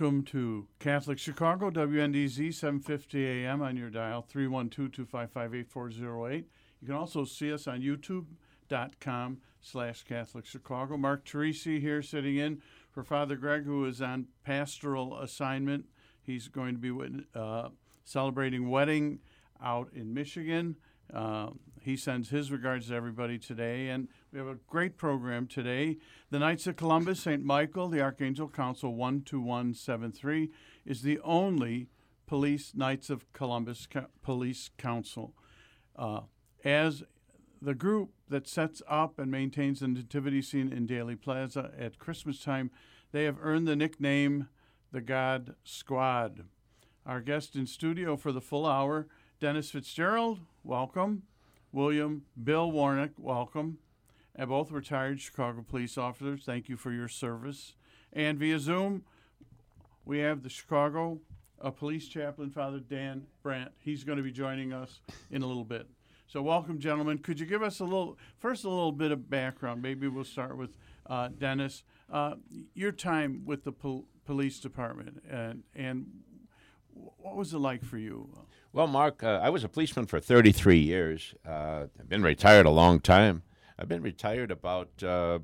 Welcome to Catholic Chicago, WNDZ, 750 AM on your dial, 312-255-8408. You can also see us on youtube.com slash Catholic Chicago. Mark Teresi here sitting in for Father Greg, who is on pastoral assignment. He's going to be uh, celebrating wedding out in Michigan. Uh, he sends his regards to everybody today, and we have a great program today. The Knights of Columbus, St. Michael, the Archangel Council 12173 is the only police Knights of Columbus police council. Uh, as the group that sets up and maintains the nativity scene in Daley Plaza at Christmas time, they have earned the nickname the God Squad. Our guest in studio for the full hour, Dennis Fitzgerald, welcome. William Bill Warnock, welcome and both retired Chicago police officers. Thank you for your service. And via Zoom, we have the Chicago uh, police chaplain, Father Dan Brandt. He's going to be joining us in a little bit. So, welcome, gentlemen. Could you give us a little, first, a little bit of background? Maybe we'll start with uh, Dennis. Uh, your time with the pol- police department, and, and what was it like for you? Well, Mark, uh, I was a policeman for 33 years. Uh, I've been retired a long time. I've been retired about uh,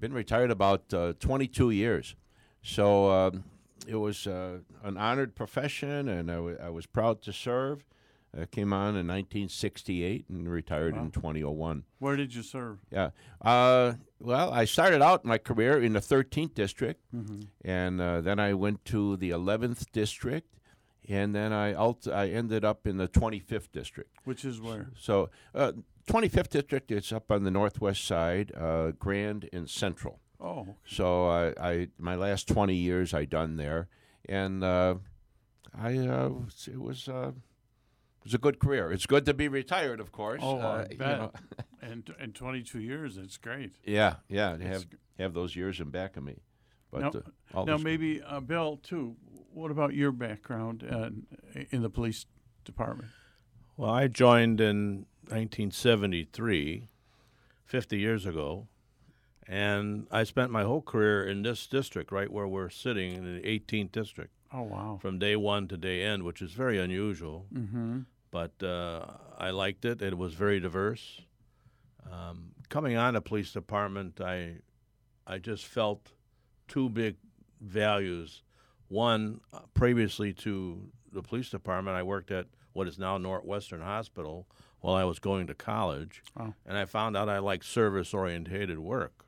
been retired about uh, 22 years. So um, it was uh, an honored profession, and I, w- I was proud to serve. I came on in 1968 and retired wow. in 2001. Where did you serve? Yeah. Uh, well, I started out my career in the 13th district, mm-hmm. and uh, then I went to the 11th district, and then I alt- I ended up in the 25th district. Which is where? So, uh, 25th district is up on the northwest side, uh, Grand and Central. Oh. Okay. So I, I, my last 20 years I done there, and uh, I uh, it was uh, it was a good career. It's good to be retired, of course. Oh, I bet. You know. and and 22 years, it's great. Yeah, yeah, to have have those years in back of me. But now, uh, now maybe uh, Bill too. What about your background in the police department? Well, I joined in 1973, 50 years ago, and I spent my whole career in this district, right where we're sitting in the 18th district. Oh wow! From day one to day end, which is very unusual. Mm-hmm. But uh, I liked it. It was very diverse. Um, coming on a police department, I I just felt two big values. One, uh, previously to the police department, I worked at what is now Northwestern Hospital, while I was going to college, wow. and I found out I liked service orientated work.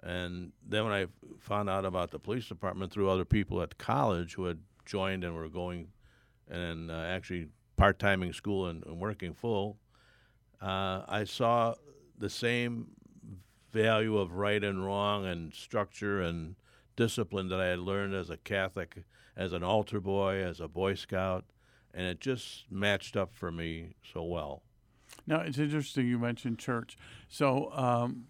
And then when I found out about the police department through other people at college who had joined and were going and uh, actually part timing school and, and, working full, uh, I saw the same value of right and wrong and structure and discipline that I had learned as a Catholic, as an altar boy, as a Boy Scout, and it just matched up for me so well. Now it's interesting you mentioned church. So, um,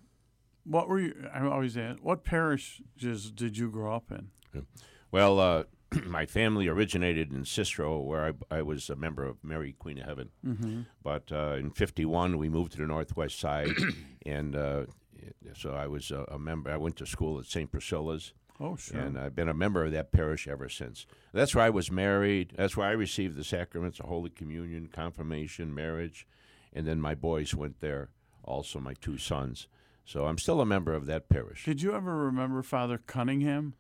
what were you? I always ask, what parishes did you grow up in? Well, uh, my family originated in Cicero, where I, I, was a member of Mary Queen of Heaven. Mm-hmm. But uh, in '51, we moved to the Northwest Side, and uh, so I was a, a, member. I went to school at St. Priscilla's, Oh, sure. And I've been a member of that parish ever since. That's where I was married. That's where I received the sacraments of Holy Communion, confirmation, marriage. And then my boys went there, also my two sons. So I'm still a member of that parish. Did you ever remember Father Cunningham?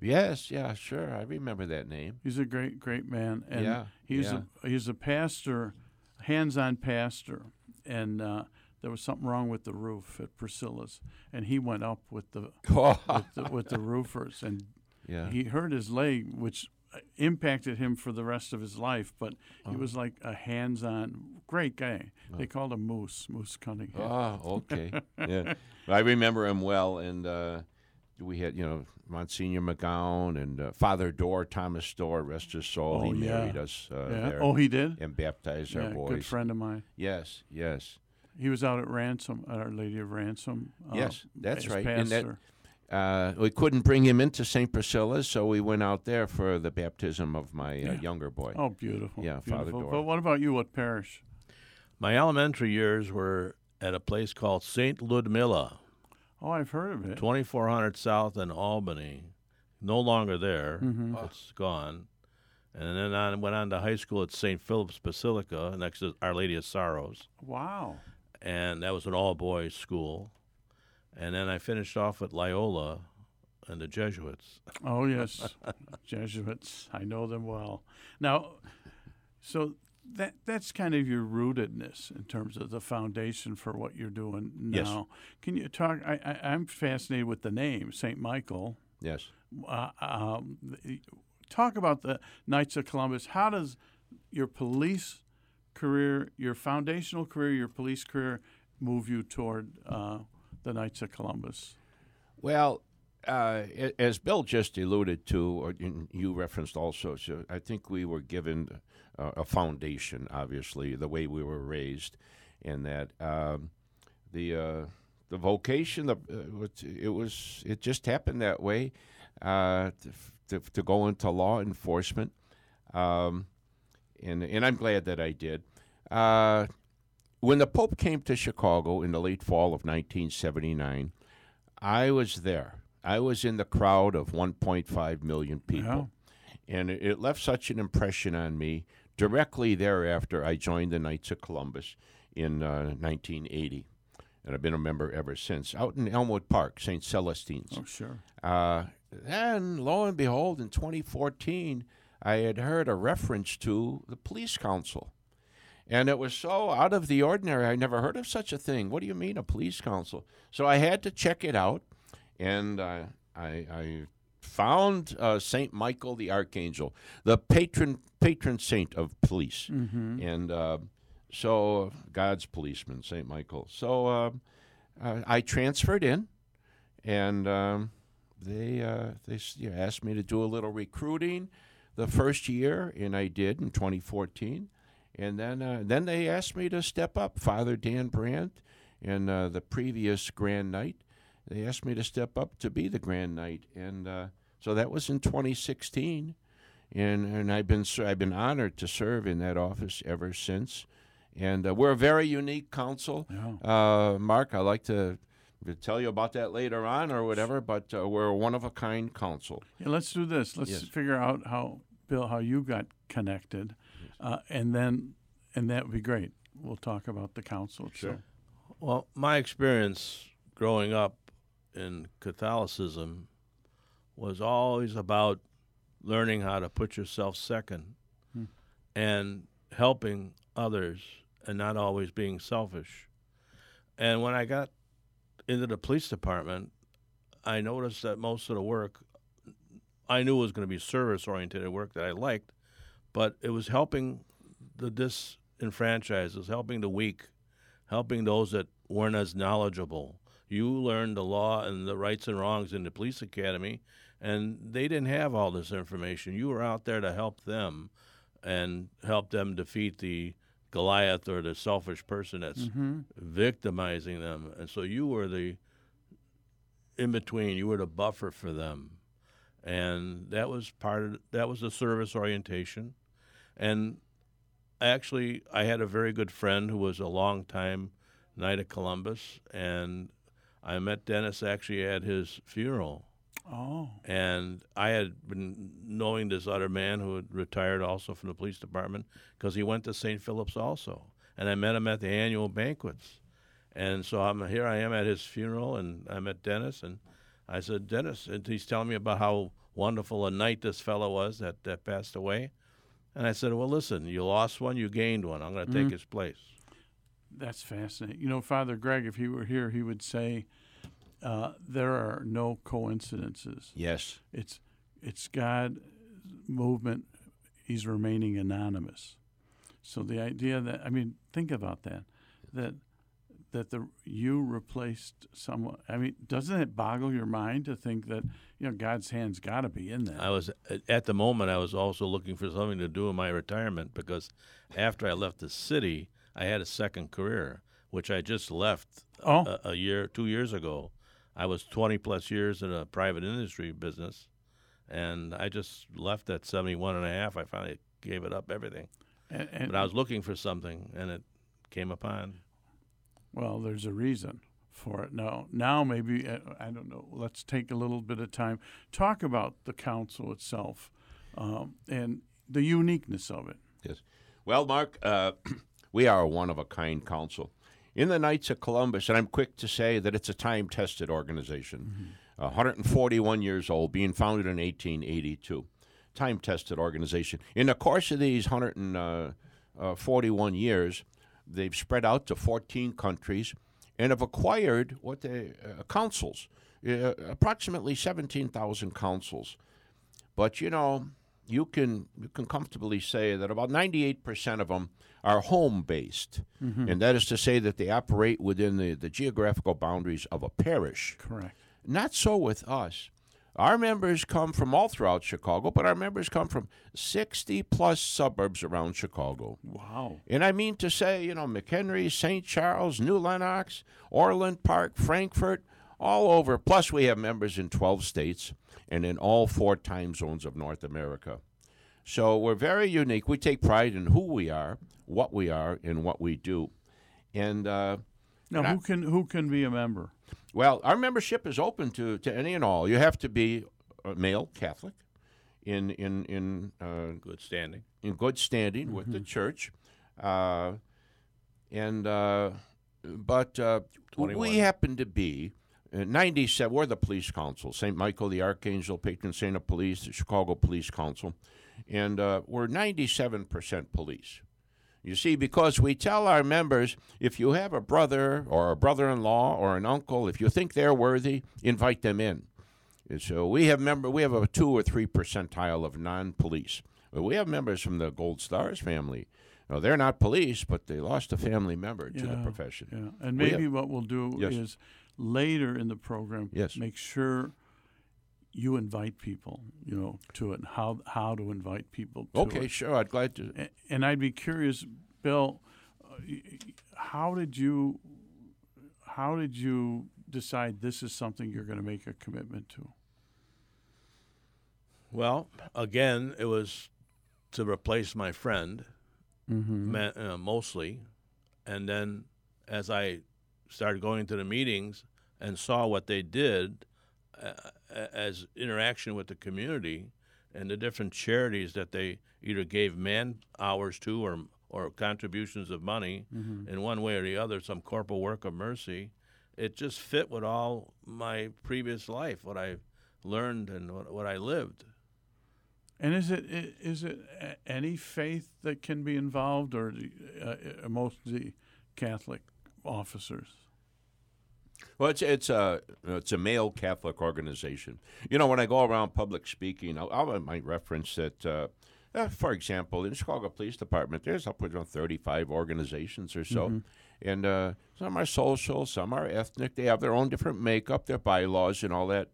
Yes, yeah, sure. I remember that name. He's a great, great man, and Yeah, he's yeah. a he's a pastor, hands-on pastor, and uh, there was something wrong with the roof at Priscilla's, and he went up with the with the, with the roofers, and yeah. he hurt his leg, which impacted him for the rest of his life. But he was like a hands-on, great guy. They called him Moose, Moose Cunningham. Oh, okay. yeah, I remember him well, and uh, we had you know Monsignor McGowan and uh, Father Dorr, Thomas Dorr, rest his soul. Oh, he yeah. married us uh, yeah. there Oh, he did. and baptized our Yeah, boys. good friend of mine. Yes, yes, He was out at Ransom, at Our Lady of Ransom. uh, Yes, that's as right. And that- uh, we couldn't bring him into St. Priscilla's, so we went out there for the baptism of my uh, Yeah. younger boy. Oh, beautiful. Yeah, Father beautiful. Dorr. But what about you? What parish? My elementary years were at a place called St. Ludmilla, Oh, I've heard of it. 2400 South in Albany. No longer there. Mhm. It's gone. And then I went on to high school at St. Philip's Basilica next to Our Lady of Sorrows. Wow. And that was an all boys school. And then I finished off at Loyola and the Jesuits. Oh, yes. Jesuits. I know them well. Now, so that that's kind of your rootedness in terms of the foundation for what you're doing now. Yes. Can you talk? I, I, I'm fascinated with the name, St. Michael. Yes. uh, um, talk about the Knights of Columbus. How does your police career, your foundational career, your police career, move you toward uh, the Knights of Columbus? Well, uh, as Bill just alluded to, or you- referenced also, so I think we were given a foundation, obviously, the way we were raised, and that um, the uh, the vocation, the, uh, it- it was it just happened that way uh, to, to, to go into law enforcement, um, and and I'm glad that I did. Uh, when the Pope came to Chicago in the late fall of 1979. I was there. I was in the crowd of 1.5 million people. And it, it left such an impression on me. Directly thereafter, I joined the Knights of Columbus in uh, 1980. And I've been a member ever since, out in Elmwood Park, St. Celestine's. Oh, sure. Uh, then, lo and behold, in 2014, I had heard a reference to the police council. And it was so out of the ordinary. I never heard of such a thing. What do you mean, a police council? So I had to check it out. And uh, I, I found uh, St. Michael the Archangel, the patron, patron saint of police. Mm-hmm. And uh, so, God's policeman, St. Michael. So uh, uh, I transferred in, and um, they uh, they asked me to do a little recruiting the first year, and I did in 2014. And then uh, then they asked me to step up. Father Dan Brandt and uh, the previous Grand Knight, they asked me to step up to be the Grand Knight, and uh, so that was in 2016. And and I've been I've been honored to serve in that office ever since. And uh, we're a very unique council. Yeah. Uh, Mark, I'd like to to tell you about that later on or whatever, but uh, we're a one of a kind council. Yeah, let's do this. Let's Yes. figure out how Bill, how you got connected, uh, and then and that would be great. We'll talk about the council. Sure. So, Well, my experience growing up in Catholicism was always about learning how to put yourself second Hmm. and helping others and not always being selfish. And when I got into the police department, I noticed that most of the work I knew was going to be service oriented work that I liked, but it was helping the disenfranchised, it was helping the weak, helping those that weren't as knowledgeable. You learned the law and the rights and wrongs in the police academy, and they didn't have all this information. You were out there to help them and help them defeat the Goliath or the selfish person that's hmm victimizing them. And so you were the in between, you were the buffer for them. And that was part of that was the service orientation. And actually I had a very good friend who was a long time Knight of Columbus and I met Dennis actually at his funeral Oh, and I had been knowing this other man who had retired also from the police department because he went to St. Philip's also, and I met him at the annual banquets, and so I'm here. I am at his funeral, and I met Dennis, and I said, Dennis, and he's telling me about how wonderful a knight this fellow was that, that passed away. And I said, Well, listen, you lost one, you gained one. I'm going to take mm-hmm. his place. That's fascinating. You know, Father Greg, if he were here, he would say uh, there are no coincidences. Yes. It's it's God movement. He's remaining anonymous. So the idea that I mean, think about that. That that the you replaced someone. I mean, doesn't it boggle your mind to think that you know God's hand's got to be in that? I was at the moment. I was also looking for something to do in my retirement because after I left the city, I had a second career, which I just left Oh. a, a year, two years ago. I was 20 plus years in a private industry business, and I just left at 71 and a half. I finally gave it up, everything. and, and But I was looking for something, and it came upon. Well, there's a reason for it. Now, now maybe uh, I don't know. Let's take a little bit of time talk about the council itself um, and the uniqueness of it. Yes. Well, Mark, uh, we are a one of a kind council. In the Knights of Columbus, and I'm quick to say that it's a time tested organization, 141 years old, being founded in 1882. Time tested organization. In the course of these 141 years, they've spread out to 14 countries and have acquired what they uh, councils, uh, approximately 17,000 councils. But you know, you can you can comfortably say that about 98% of them are home based, mm-hmm. and that is to say that they operate within the, the geographical boundaries of a parish. Correct. Not so with us. Our members come from all throughout Chicago, but our members come from 60 plus suburbs around Chicago. Wow. And I mean to say, you know, McHenry, St. Charles, New Lenox, Orland Park, Frankfort, all over. Plus, we have members in 12 states and in all four time zones of North America. So we're very unique. We take pride in who we are, what we are, and what we do. And, uh, Now, And I- who can who can be a member? well, our membership is open to, to any and all. You have to be a male Catholic in, in, in uh, Good standing. in good standing with the church, uh, and uh, but uh, we happen to be uh, 97. We're the police council, St. Michael the Archangel, patron saint of police, the Chicago Police Council, and uh, we're 97 percent police. You see, because we tell our members if you have a brother or a brother in law or an uncle, if you think they're worthy, invite them in. And so we have member we have a two or three percentile of non-police. We have members from the Gold Stars family. Now, they're not police, but they lost a family member to the profession. Yeah, and We maybe what we'll do Yes. is later in the program, Yes. make sure you invite people, you know, to it. And how how to invite people. To Okay, it. sure. I'd glad to. A- And I'd be curious, Bill, uh, y- y- how did you how did you decide this is something you're going to make a commitment to? Well, again, it was to replace my friend, Mm-hmm. ma- uh, mostly. And then as I started going to the meetings and saw what they did uh, as interaction with the community and the different charities that they either gave man hours to or, or contributions of money in one way or the other, some corporal work of mercy, it just fit with all my previous life, what I learned and what, what I lived. And is it is it any faith that can be involved, or the, uh, uh, mostly Catholic officers? Well, it's it's a it's a male Catholic organization. You know, when I go around public speaking, I'll, I might reference that. Uh, uh, for example, in the Chicago Police Department, there's upwards of 35 organizations or so, and uh, some are social, some are ethnic. They have their own different makeup, their bylaws, and all that.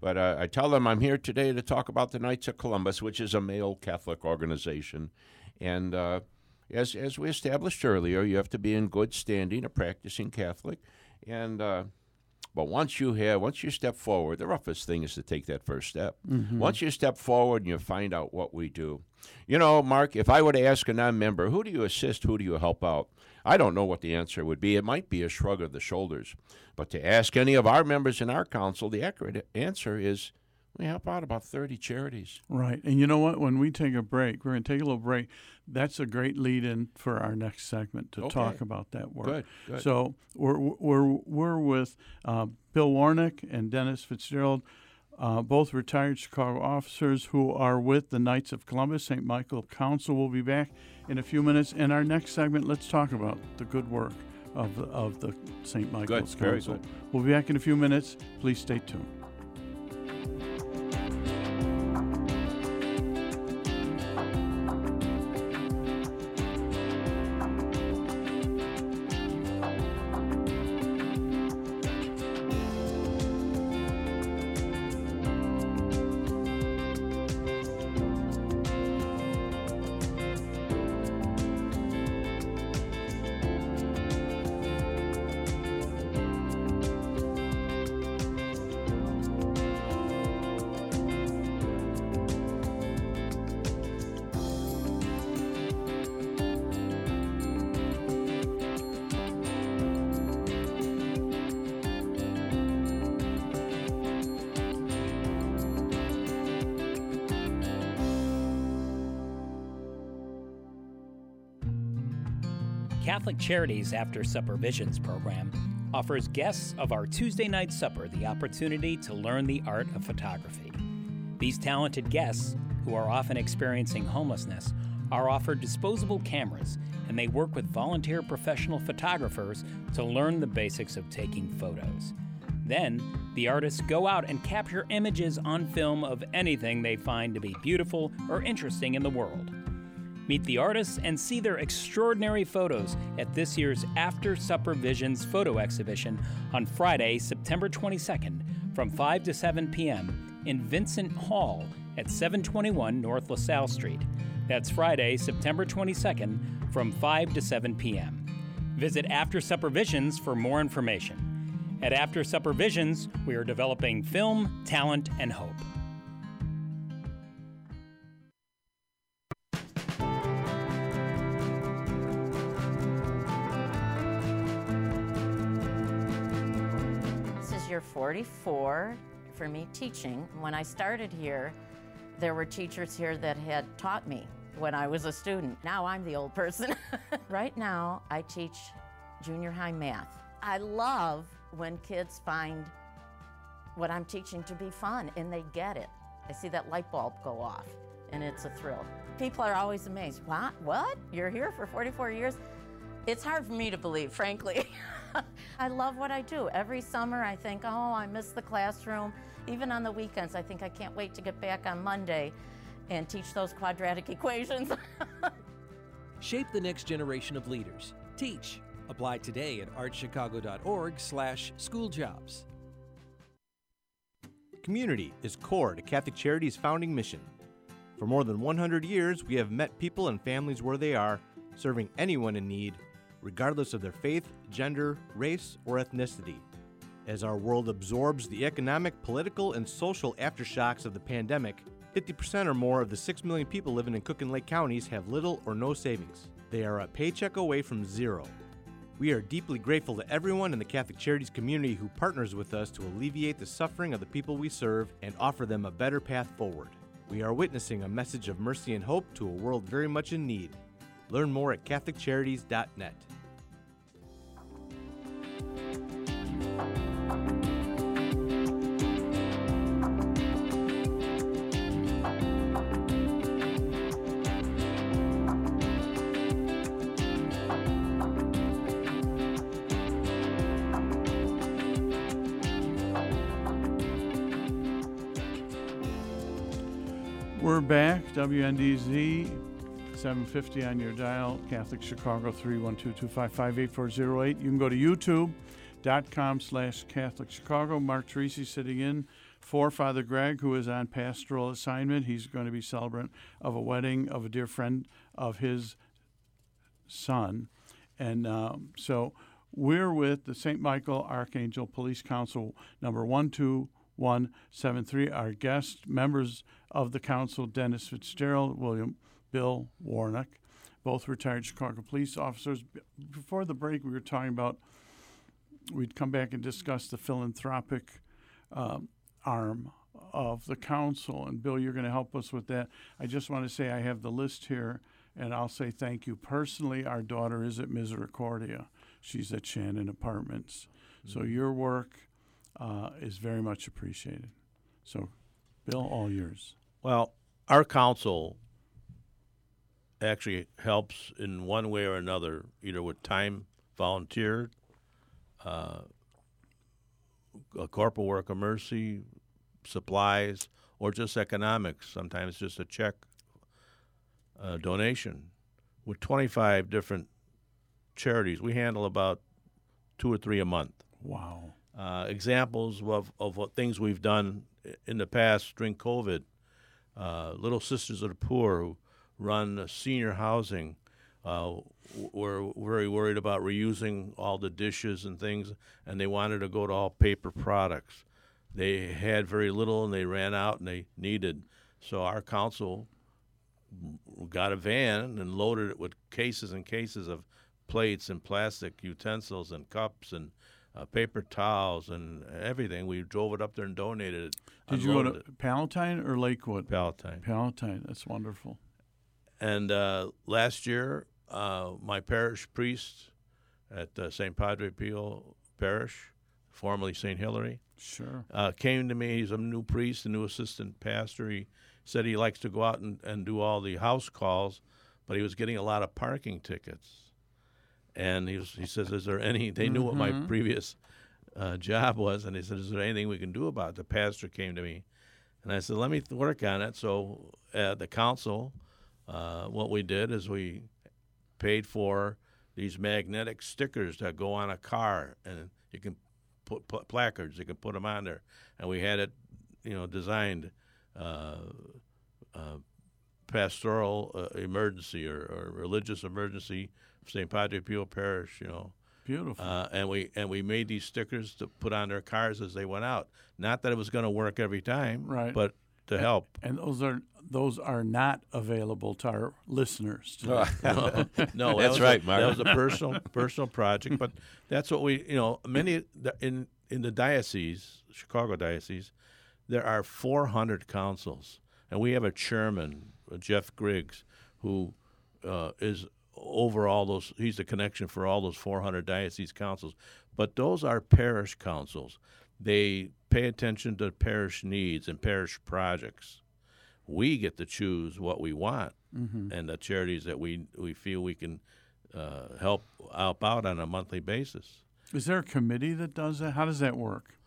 But uh, I tell them I'm here today to talk about the Knights of Columbus, which is a male Catholic organization, and uh, as as we established earlier, you have to be in good standing, a practicing Catholic, and uh, but once you have, once you step forward, the roughest thing is to take that first step. Once you step forward and you find out what we do, you know, Mark, if I were to ask a non-member, who do you assist, who do you help out? I don't know what the answer would be. It might be a shrug of the shoulders, but to ask any of our members in our council, the accurate answer is we help out about thirty charities. Right. And you know what? When we take a break, we're going to take a little break. That's a great lead in for our next segment to talk about that work. Good, good. So we're, we're, we're with uh, Bill Warnock and Dennis Fitzgerald uh, both retired Chicago officers who are with the Knights of Columbus. St. Michael Council will be back in a few minutes. In our next segment, let's talk about the good work of the, of the St. Michael's very Council. good. We'll be back in a few minutes. Please stay tuned. Catholic Charities After Supper Visions program offers guests of our Tuesday night supper the opportunity to learn the art of photography. These talented guests, who are often experiencing homelessness, are offered disposable cameras and they work with volunteer professional photographers to learn the basics of taking photos. Then, the artists go out and capture images on film of anything they find to be beautiful or interesting in the world. Meet the artists and see their extraordinary photos at this year's After Supper Visions photo exhibition on Friday, September 22nd from 5 to 7 p.m. in Vincent Hall at 721 North LaSalle Street. That's Friday, September 22nd from 5 to 7 p.m. Visit After Supper Visions for more information. At After Supper Visions, we are developing film, talent, and hope. Year 44 for me teaching. When I started here, there were teachers here that had taught me when I was a student. Now I'm the old person. right now, I teach junior high math. I love when kids find what I'm teaching to be fun and they get it. I see that light bulb go off and it's a thrill. People are always amazed. What? What? You're here for 44 years? It's hard for me to believe, frankly. I love what I do. Every summer I think, oh, I miss the classroom. Even on the weekends, I think I can't wait to get back on Monday and teach those quadratic equations. Shape the next generation of leaders. Teach. Apply today at archchicago.org slash schooljobs. Community is core to Catholic Charities' founding mission. For more than 100 years, we have met people and families where they are, serving anyone in need, regardless of their faith, gender, race, or ethnicity. As our world absorbs the economic, political, and social aftershocks of the pandemic, 50% or more of the 6 million people living in Cook and Lake counties have little or no savings. They are a paycheck away from zero. We are deeply grateful to everyone in the Catholic Charities community who partners with us to alleviate the suffering of the people we serve and offer them a better path forward. We are witnessing a message of mercy and hope to a world very much in need. Learn more at CatholicCharities.net. We're back. WNDZ 750 on your dial. Catholic Chicago 312-255-8408. You can go to youtube.com slash Catholic Chicago. Mark Teresi sitting in for Father Greg, who is on pastoral assignment. He's going to be celebrant of a wedding of a dear friend of his son. And um, so we're with the St. Michael Archangel Police Council number 12173. Our guest members of the council, Dennis Fitzgerald, William Bill Warnock, both retired Chicago police officers. Before the break, we were talking about we'd come back and discuss the philanthropic um, arm of the council. And Bill, you're going to help us with that. I just want to say I have the list here, and I'll say thank you personally. Our daughter is at Misericordia. She's at Shannon Apartments. So your work uh, is very much appreciated. So, Bill, all yours. Well, our council actually helps in one way or another, either with time volunteered, uh, a corporal work of mercy, supplies, or just economics. Sometimes just a check uh, donation. With 25 different charities, we handle about two or three a month. Wow. Uh, examples of, of what things we've done in the past during COVID. Uh, Little Sisters of the Poor, who run senior housing, uh, were very worried about reusing all the dishes and things, and they wanted to go to all paper products. They had very little, and they ran out, and they needed. So our council got a van and loaded it with cases and cases of plates and plastic utensils and cups and uh, paper towels and everything. We drove it up there and donated it. Did you go to unloaded Palatine or Lakewood? Palatine? Palatine. That's wonderful. And uh, last year, uh, my parish priest at uh, St. Padre Pio Parish, formerly St. Hilary, Sure. uh, came to me. He's a new priest, a new assistant pastor. He said he likes to go out and, and do all the house calls, but he was getting a lot of parking tickets. And he, was, he says, Is there any? They knew what my previous uh, job was, and he said, Is there anything we can do about it? The pastor came to me, and I said, Let me th- work on it. So at the council, uh, what we did is we paid for these magnetic stickers that go on a car, and you can put, put placards. You can put them on there, and we had it, you know, designed uh, uh, pastoral uh, emergency or, or religious emergency, St. Padre Pio Parish, you know. Beautiful. Uh, and we and we made these stickers to put on their cars as they went out. Not that it was going to work every time, Right. But to help. and those are those are not available to our listeners. today. no, no, That's was right, a, Mark. That was a personal personal project, but that's what we, you know, many in in the diocese, Chicago diocese, there are 400 councils, and we have a chairman, uh, Jeff Griggs, who uh, is over all those. He's the connection for all those 400 diocese councils, but those are parish councils. They pay attention to parish needs and parish projects we get to choose what we want and the charities that we we feel we can uh, help help out on a monthly basis. Is there a committee that does that? How does that work?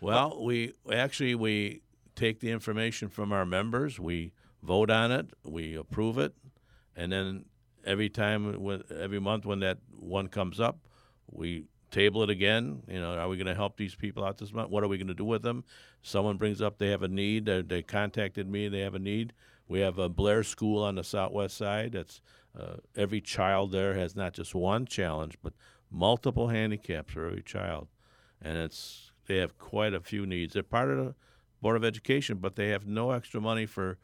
Well, we actually we take the information from our members, we vote on it, we approve it, and then every time every month when that one comes up, we table it again. You know, are we going to help these people out this month? What are we going to do with them? Someone brings up they have a need. They, they contacted me. They have a need. We have a Blair School on the southwest side. That's uh, every child there has not just one challenge, but multiple handicaps for every child, and it's they have quite a few needs. They're part of the Board of Education, but they have no extra money for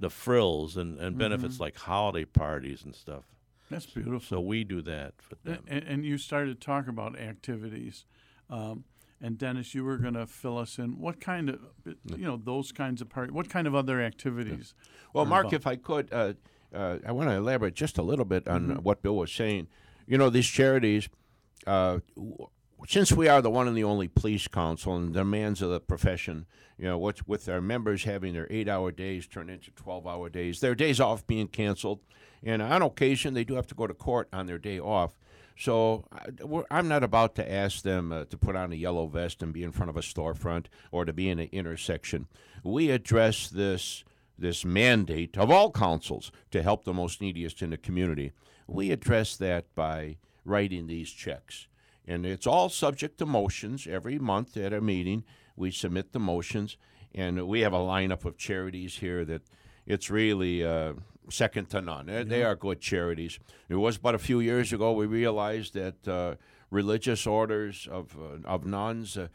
the frills and, and benefits like holiday parties and stuff. That's beautiful. So we do that for them. And, and you started to talk about activities. Um, and Dennis, you were going to fill us in. What kind of, you know, those kinds of part. What kind of other activities? Well, Mark, if I could, uh, uh, I want to elaborate just a little bit on Mm-hmm. what Bill was saying. You know, these charities, uh, since we are the one and the only police council and the demands of the profession, you know, what's with our members having their eight-hour days turned into twelve-hour days, their days off being canceled, and on occasion they do have to go to court on their day off. So I- I'm not about to ask them uh, to put on a yellow vest and be in front of a storefront or to be in an intersection. We address this this mandate of all councils to help the most neediest in the community. We address that by writing these checks. And it's all subject to motions. Every month at a meeting, we submit the motions. And we have a lineup of charities here that it's really uh, second to none. They- They are good charities. It was but a few years ago we realized that uh, religious orders of, uh, of nuns. Uh,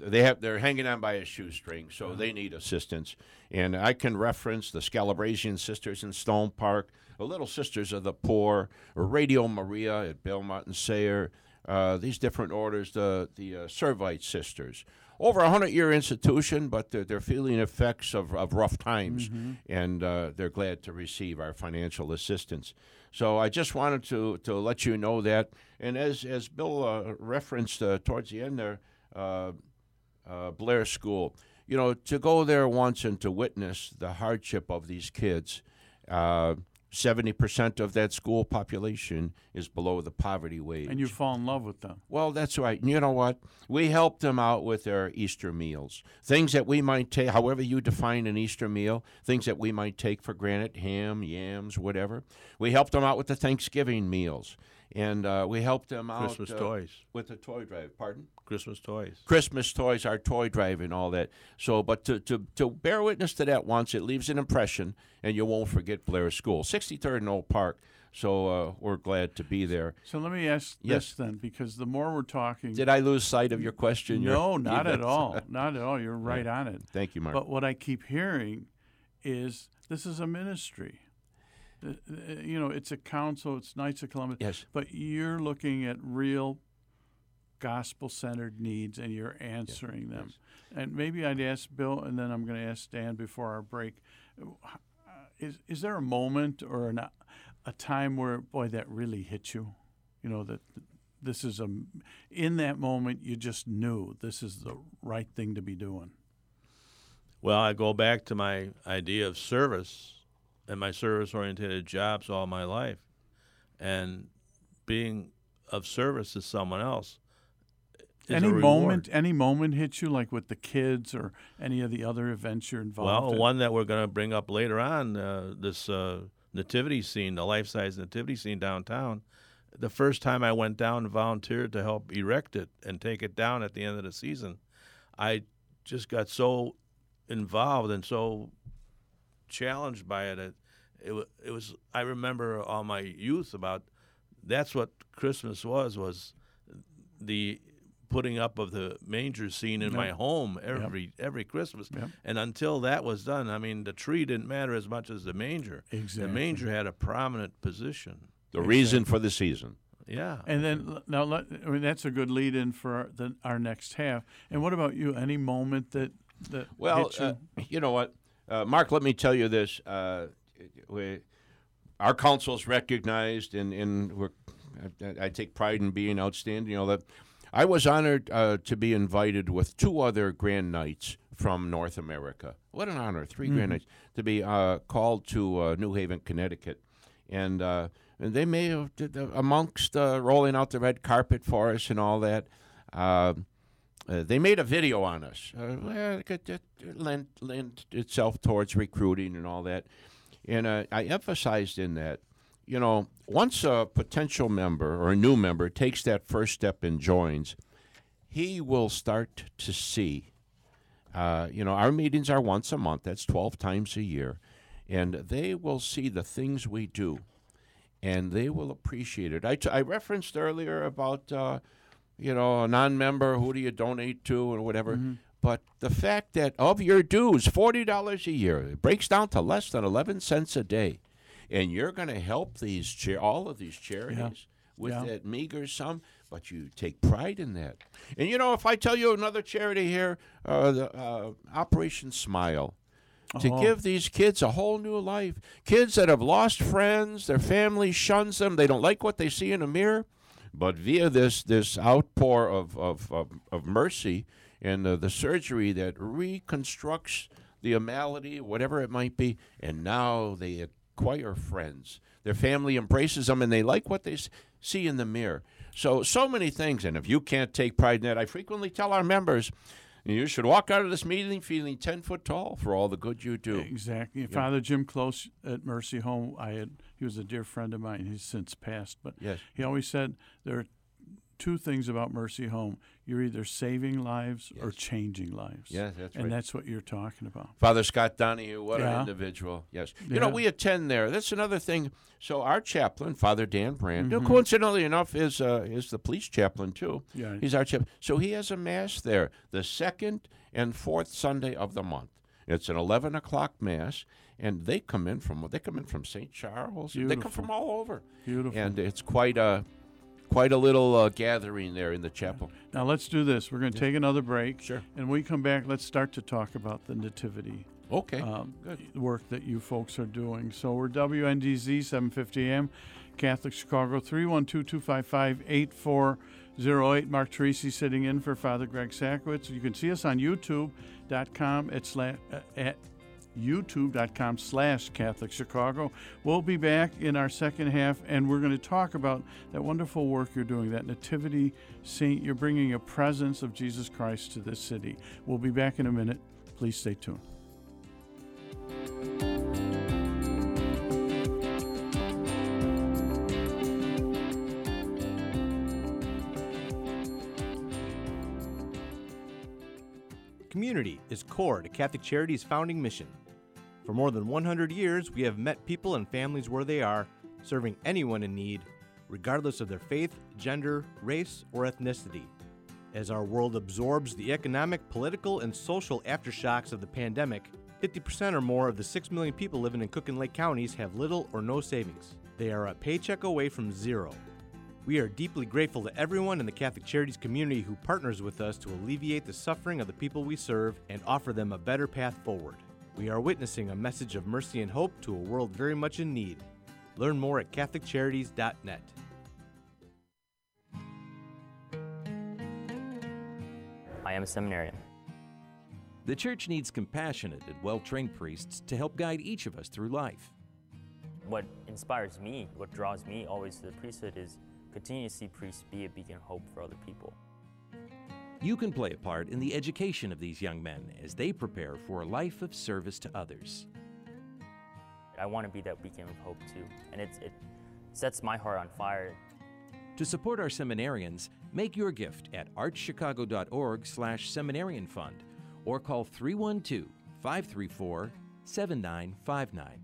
they have they're hanging on by a shoestring, so they need assistance. And I can reference the Scalabrinian Sisters in Stone Park, the Little Sisters of the Poor, or Radio Maria at Belmont and Sayre. Uh, these different orders, the the uh, Servite Sisters, over a hundred year institution, but they're, they're feeling effects of, of rough times, and uh, they're glad to receive our financial assistance. So I just wanted to to let you know that. And as as Bill uh, referenced uh, towards the end there uh, uh, Blair School. you know, to go there once and to witness the hardship of these kids. Uh, 70% of that school population is below the poverty wage. And you fall in love with them. Well, that's right. You know what? We help them out with their Easter meals. Things that we might take, however you define an Easter meal, things that we might take for granted, ham, yams, whatever. We help them out with the Thanksgiving meals. And uh, we help them out Christmas uh, toys. with the toy drive. Pardon? Christmas toys. Christmas toys, our toy drive, and all that. So, but to, to, to bear witness to that once, it leaves an impression, and you won't forget Blair School, 63rd and Old Park. So uh, we're glad to be there. So let me ask Yes. this then, because the more we're talking, Did I lose sight of your question? You're- no, not at all, not at all. You're right on it. Thank you, Mark. But what I keep hearing is this is a ministry. Uh, uh, You know, it's a council. It's Knights of Columbus. Yes. But you're looking at real gospel-centered needs, and you're answering them. And maybe I'd ask Bill, and then I'm going to ask Dan before our break. Uh, Is is there a moment or an, a time where, boy, that really hit you? You know that this is a in that moment you just knew this is the right thing to be doing. Well, I go back to my idea of service and my service oriented jobs all my life. And being of service to someone else. is any moment, any moment hit you like with the kids or any of the other events you're involved Well, in? one that we're going to bring up later on, uh, this uh, nativity scene, the life size nativity scene downtown. The first time I went down and volunteered to help erect it and take it down at the end of the season, I just got so involved and so challenged by it. It, it, it was. I remember all my youth about. That's what Christmas was. Was the putting up of the manger scene in my home every every Christmas. Yep. And until that was done, I mean, the tree didn't matter as much as the manger. Exactly. The manger had a prominent position. the reason for the season. Yeah. And then now, let, I mean, that's a good lead in for our, the, our next half. And what about you? Any moment that that Well, hit you? uh, you know what, uh, Mark? Let me tell you this: uh, we, our council's recognized, and and we're, I, I take pride in being outstanding. You know that I was honored uh, to be invited with two other Grand Knights from North America. What an honor! 3 Grand Knights to be uh, called to uh, New Haven, Connecticut, and. Uh, and they may have, amongst uh, rolling out the red carpet for us and all that. Uh, they made a video on us. Uh, it lent, lent itself towards recruiting and all that. And uh, I emphasized in that, you know, once a potential member or a new member takes that first step and joins, he will start to see. Uh, you know, our meetings are once a month. That's 12 times a year. And they will see the things we do and they will appreciate it. I, t- I referenced earlier about, uh, you know, a non member, who do you donate to or whatever. But the fact that of your dues, $40 a year, it breaks down to less than 11 cents a day. And you're going to help these cha- all of these charities with Yeah. that meager sum, but you take pride in that. And you know, if I tell you another charity here, uh, the, uh, Operation Smile, to Oh. give these kids a whole new life. Kids that have lost friends, their family shuns them, they don't like what they see in a mirror. But via this this outpour of, of, of, of mercy and uh, the surgery that reconstructs the malady, whatever it might be, and now they acquire friends. Their family embraces them and they like what they see in the mirror. So, so many things. And if you can't take pride in that, I frequently tell our members, you should walk out of this meeting feeling 10 foot tall for all the good you do. Exactly. Father Jim Close at Mercy Home, I had he was a dear friend of mine. He's since passed, but Yes. he always said there are two things about Mercy Home: you're either saving lives or changing lives. Yeah, that's and right. that's what you're talking about. Father Scott Donahue, what an individual. Yes. You know, we attend there. That's another thing. So our chaplain, Father Dan Brandt, Mm-hmm. coincidentally enough is uh, is the police chaplain too. Yeah. He's our chaplain. So he has a mass there the second and fourth Sunday of the month. It's an eleven o'clock mass, and they come in from they come in from St. Charles. They come from all over. Beautiful. And it's quite a quite a little uh, gathering there in the chapel. Now let's do this. We're going to take another break. Sure. And when we come back, let's start to talk about the nativity Okay. um, work that you folks are doing. So we're WNDZ 750 AM, Catholic Chicago 312-255-8425. 08. Mark Teresi sitting in for Father Greg Sakowicz. You can see us on youtube.com at, sla- uh, at youtube.com slash Catholic Chicago. We'll be back in our second half and we're going to talk about that wonderful work you're doing, that nativity saint. You're bringing a presence of Jesus Christ to this city. We'll be back in a minute. Please stay tuned. Community is core to Catholic Charity's founding mission. For more than 100 years, we have met people and families where they are, serving anyone in need, regardless of their faith, gender, race, or ethnicity. As our world absorbs the economic, political, and social aftershocks of the pandemic, 50% or more of the 6 million people living in Cook and Lake counties have little or no savings. They are a paycheck away from zero. We are deeply grateful to everyone in the Catholic Charities community who partners with us to alleviate the suffering of the people we serve and offer them a better path forward. We are witnessing a message of mercy and hope to a world very much in need. Learn more at CatholicCharities.net. I am a seminarian. The church needs compassionate and well trained priests to help guide each of us through life. What inspires me, what draws me always to the priesthood is continue to see priests be a beacon of hope for other people. You can play a part in the education of these young men as they prepare for a life of service to others. I want to be that beacon of hope too, and it, it sets my heart on fire. To support our seminarians, make your gift at archchicago.org slash seminarian fund or call 312 534 7959.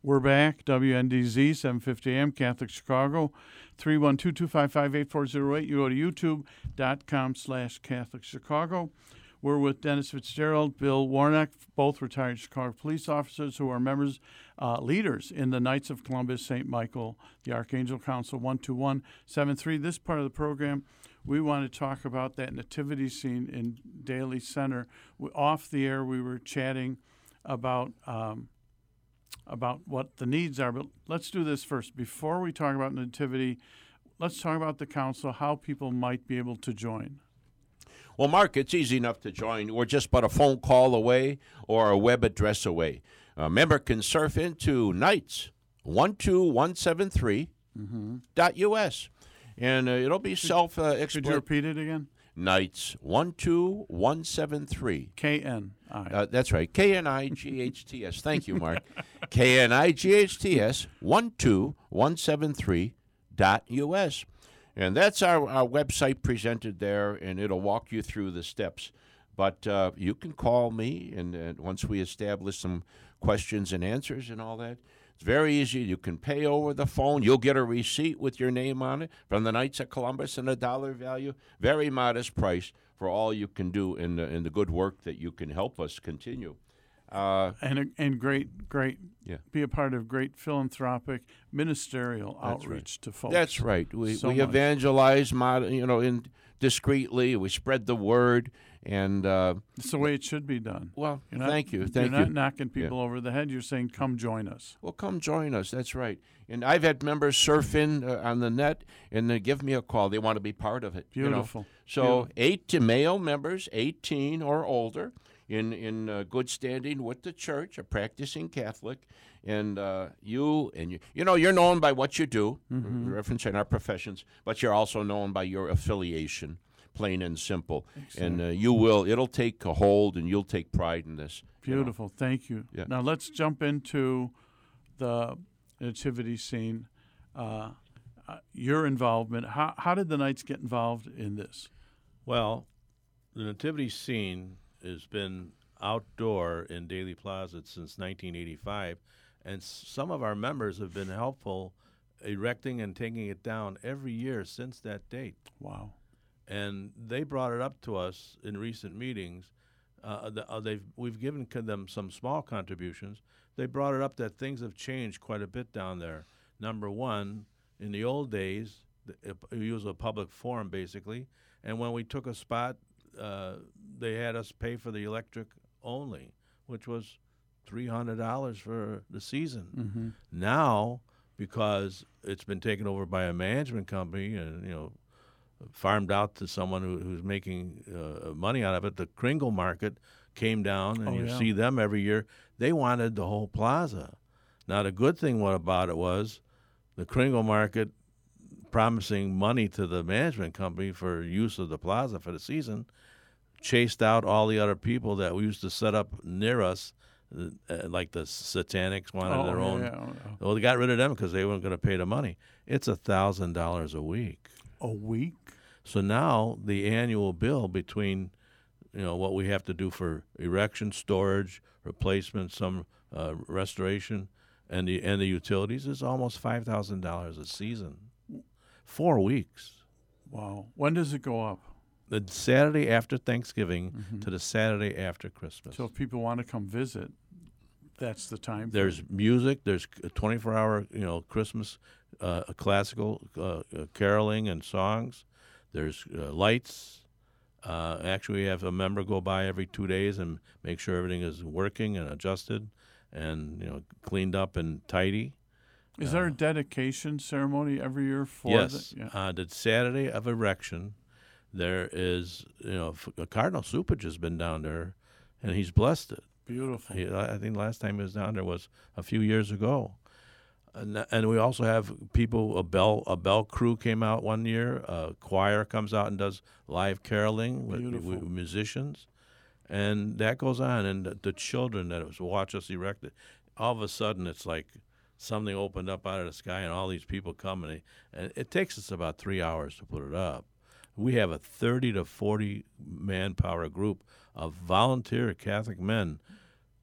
We're back. WNDZ 750 AM, Catholic Chicago, 312-255-8408. You go to youtube.com slash Catholic Chicago. We're with Dennis Fitzgerald, Bill Warnock, both retired Chicago police officers who are members, uh, leaders in the Knights of Columbus, St. Michael, the Archangel Council 12173. This part of the program, we want to talk about that nativity scene in Daley Center. We, off the air, we were chatting about um, about what the needs are. But let's do this first. Before we talk about nativity, let's talk about the council, how people might be able to join. Well, Mark, it's easy enough to join. We're just but a phone call away or a web address away. A member can surf into Knights 12173 dot US. And uh, it'll be self uh, Could you repeat it again? Knights 12173. K N I. Uh, that's right. K N I G H T S. Thank you, Mark. K N I G H T S 12173 dot US. And that's our, our website presented there, and it'll walk you through the steps. But uh, you can call me, and, and once we establish some questions and answers and all that, it's very easy. You can pay over the phone. You'll get a receipt with your name on it from the Knights of Columbus and a dollar value. Very modest price for all you can do in the, in the good work that you can help us continue. Uh, and and great, great. Yeah. Be a part of great philanthropic ministerial That's right. outreach to folks. That's right. We, So we much. evangelize, mod, you know, in discreetly. We spread the word, and uh, It's the way it should be done. well, not, thank you, thank you're you. not knocking people over the head. You're saying, "Come join us." Well, come join us. That's right. And I've had members surf in uh, on the net and they give me a call. They want to be part of it. you know. Beautiful. So Beautiful. eight to male members, 18 or older, in in uh, good standing with the church, a practicing Catholic, And uh, you and you, you know, you're known by what you do, Mhm. referencing our professions, but you're also known by your affiliation, plain and simple. And uh, you will, it'll take a hold, and you'll take pride in this. you know. Beautiful. Thank you. Yeah. Now let's jump into the nativity scene. Uh, uh, your involvement. How, how did the Knights get involved in this? Well, the nativity scene has been outdoor in Daley Plaza since 1985, and some of our members have been helpful erecting and taking it down every year since that date. Wow. And they brought it up to us in recent meetings. Uh, the, uh, they've we've given them some small contributions. They brought it up that things have changed quite a bit down there. Number one, in the old days, it was a public forum basically, and when we took a spot, uh, they had us pay for the electric only, which was three hundred dollars for the season. Mhm. Now, because it's been taken over by a management company and you know farmed out to someone who, who's making uh, money out of it, the Kringle Market came down, and Oh, you yeah. see them every year. They wanted the whole plaza. Now, the good thing what about it was the Kringle Market promising money to the management company for use of the plaza for the season chased out all the other people that we used to set up near us, uh, uh, like the Satanics wanted Oh, their own. yeah. Well, they got rid of them because they weren't going to pay the money. It's a thousand dollars a week. A week? So now the annual bill between, you know, what we have to do for erection, storage, replacement, some uh, restoration, and the and the utilities is almost five thousand dollars a season, four weeks. Wow. When does it go up? The Saturday after Thanksgiving Mhm. to the Saturday after Christmas. So if people want to come visit, that's the time. There's music. There's a 24-hour, you know, Christmas uh, classical uh, uh, caroling and songs. There's uh, lights. Uh, actually, we have a member go by every two days and make sure everything is working and adjusted, and you know, cleaned up and tidy. Is there a dedication ceremony every year for yes, the? Yeah. on the Saturday of erection, there is you know Cardinal Cupich has been down there, and he's blessed it. Beautiful. He, I think the last time he was down there was a few years ago. And, and we also have people. A bell a bell crew came out one year. A choir comes out and does live caroling with, with musicians, and that goes on. And the, the children that was watch us erect it, all of a sudden it's like something opened up out of the sky, and all these people come, and, they, and it takes us about three hours to put it up. We have a 30 to 40 manpower group of volunteer Catholic men.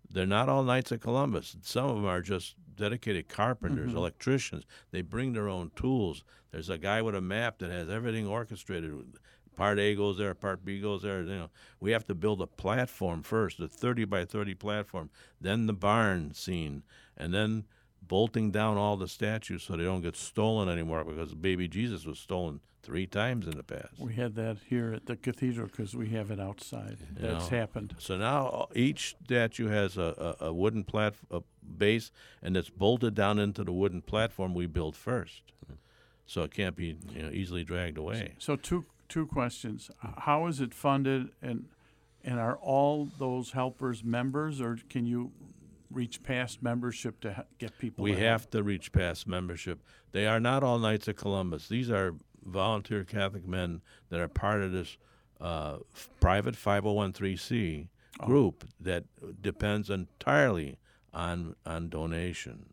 They're not all Knights of Columbus. Some of them are just dedicated carpenters, Mhm. electricians. They bring their own tools. There's a guy with a map that has everything orchestrated. Part A goes there, part B goes there. You know, we have to build a platform first, a 30 by 30 platform, then the barn scene, and then bolting down all the statues so they don't get stolen anymore because baby Jesus was stolen three times in the past. We had that here at the cathedral because we have it outside. you That's know. happened. So now uh, each statue has a, a, a wooden plat a base, and it's bolted down into the wooden platform we built first, so it can't be you know, easily dragged away. So two two questions: How is it funded, and and are all those helpers members, or can you reach past membership to ha- get people? We to have to reach past membership. They are not all Knights of Columbus. These are volunteer Catholic men that are part of this uh, f- private 501c Oh. group that depends entirely on on donation,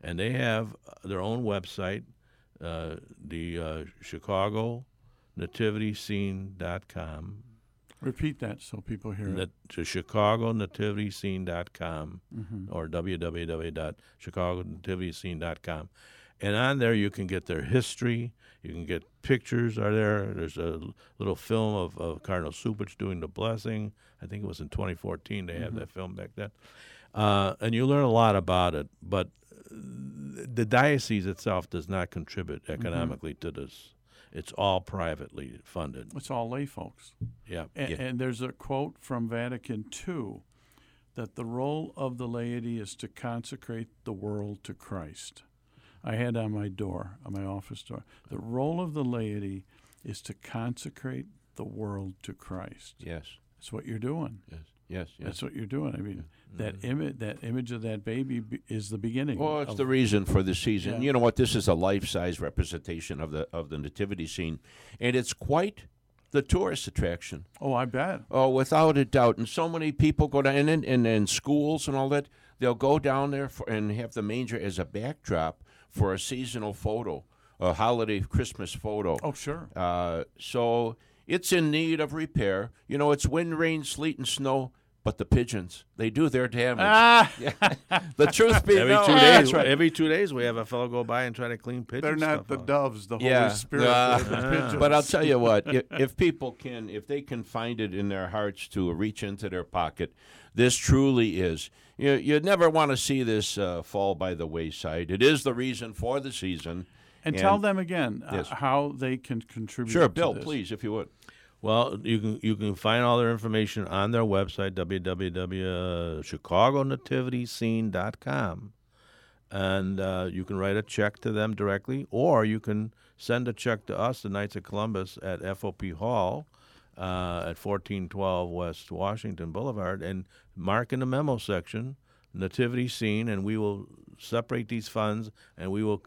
and they have uh, their own website, uh, the uh, Chicago nativityscene.com. Repeat that so people hear Nat- it. to chicagonativityscene.com Mhm. or www.chicagonativityscene.com. And on there, you can get their history. You can get pictures are there. There's a little film of, of Cardinal Cupich doing the blessing. I think it was in 2014 they had Mhm. that film back then. Uh, and you learn a lot about it. But uh, the diocese itself does not contribute economically to this. It's all privately funded. It's all lay folks. Yeah. And, and there's a quote from Vatican II that the role of the laity is to consecrate the world to Christ. I had on my door, on my office door, the role of the laity is to consecrate the world to Christ. Yes. That's what you're doing. Yes. Yes, yes. That's what you're doing. I mean, that image, that image of that baby b- is the beginning. Well, it's of- the reason for the season. Yeah. You know what? This is a life-size representation of the of the nativity scene, and it's quite the tourist attraction. Oh, I bet. Oh, without a doubt. And so many people go down, and and in schools and all that, they'll go down there for, and have the manger as a backdrop for a seasonal photo, a holiday Christmas photo. Oh, sure. Uh, so it's in need of repair. You know, it's wind, rain, sleet, and snow, but the pigeons, they do their damage. Ah, the truth be Every known. two That's days, right. every two days, we have a fellow go by and try to clean pigeons. they're not the doves, the Yeah. Holy Spirit. Uh, the. But I'll tell you what, if, if people can, if they can find it in their hearts to reach into their pocket, this truly is. You, you never want to see this uh, fall by the wayside. It is the reason for the season. and tell them again uh, Yes. how they can contribute. Sure, to Bill, this. please, if you would. Well, you can you can find all their information on their website www.chicagonativityScene.com, and uh, you can write a check to them directly, or you can send a check to us, the Knights of Columbus, at FOP Hall. Uh, at 1412 West Washington Boulevard, and mark in the memo section nativity scene, and we will separate these funds and we will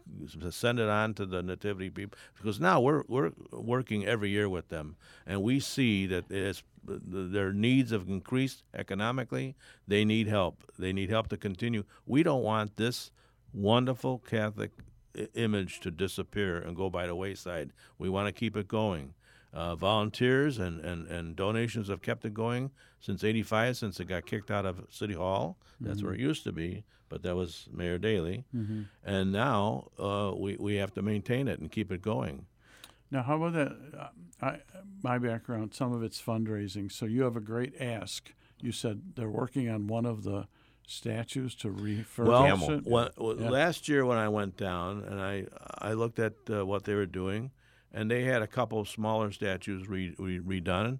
send it on to the nativity people because now we're we're working every year with them, and we see that it's their needs have increased economically. They need help. They need help to continue. We don't want this wonderful Catholic image to disappear and go by the wayside. We want to keep it going. Uh, volunteers and, and, and donations have kept it going since 85, since it got kicked out of City Hall. That's where it used to be, but that was Mayor Daley. And now uh, we, we have to maintain it and keep it going. Now, how about that? Uh, I, my background, some of it's fundraising. So you have a great ask. You said they're working on one of the statues to refurbish Well, it. well, Yeah. last year when I went down and I I looked at uh, what they were doing, and they had a couple of smaller statues re, re, redone.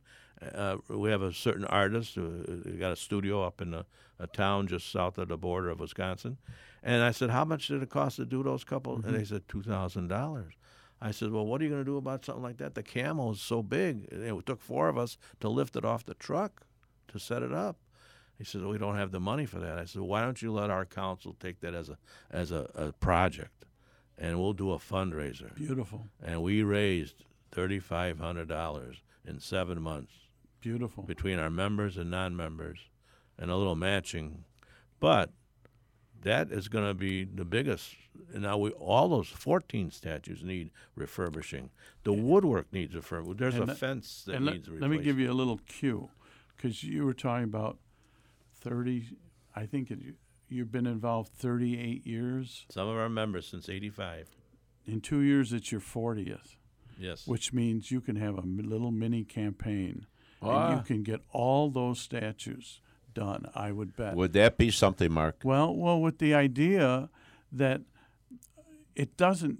Uh, we have a certain artist who who got a studio up in a, a town just south of the border of Wisconsin, and I said, "How much did it cost to do those couple?" And they mm-hmm. said two thousand dollars. I said, "Well, what are you going to do about something like that? The camel is so big. It took four of us to lift it off the truck to set it up." He says, "We don't have the money for that." I said, "Why don't you let our council take that as a as a, a project, and we'll do a fundraiser." Beautiful, And we raised thirty five hundred dollars in seven months beautiful. between our members and non-members, and a little matching. But that is going to be the biggest. Now we all those fourteen statues need refurbishing. The woodwork needs refurbishing. There's And a let- fence that and let, needs let me give you a little cue, because you were talking about thirty. I think it, you've been involved thirty-eight years. some of our members since '85. In two years, it's your fortieth, Yes. which means you can have a little mini campaign, and Ah. you can get all those statues done. I would bet. Would that be something, Mark? Well, well, with the idea that it doesn't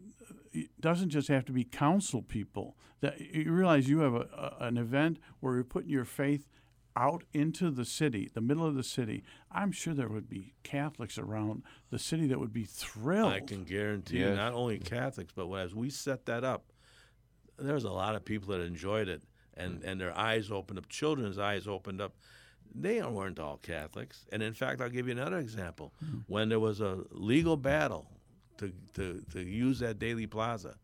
it doesn't just have to be council people. That you realize you have a, a, an event where you're putting your faith out into the city, the middle of the city. I'm sure there would be Catholics around the city that would be thrilled. I can guarantee you, not only Catholics, but as we set that up, there was a lot of people that enjoyed it, and, and their eyes opened up. Children's eyes opened up. They weren't all Catholics, and in fact, I'll give you another example. When there was a legal battle to to, to use that Daley Plaza,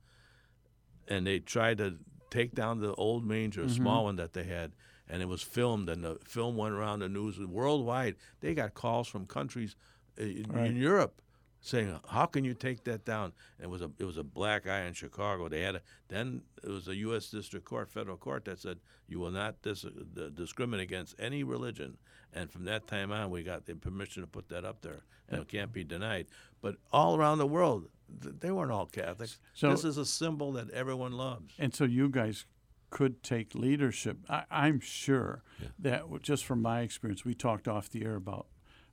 and they tried to take down the old manger, a small one that they had, and it was filmed, and the film went around the news worldwide. They got calls from countries uh, in, Right. in Europe saying, "How can you take that down?" And it was a it was a black eye in Chicago. They had a then it was a U.S. District Court, federal court that said you will not dis- discriminate against any religion. And from that time on, we got the permission to put that up there, and it can't be denied. But all around the world, th- they weren't all Catholics. So- this is a symbol that everyone loves. And so you guys could take leadership. I, I'm sure that just from my experience, we talked off the air about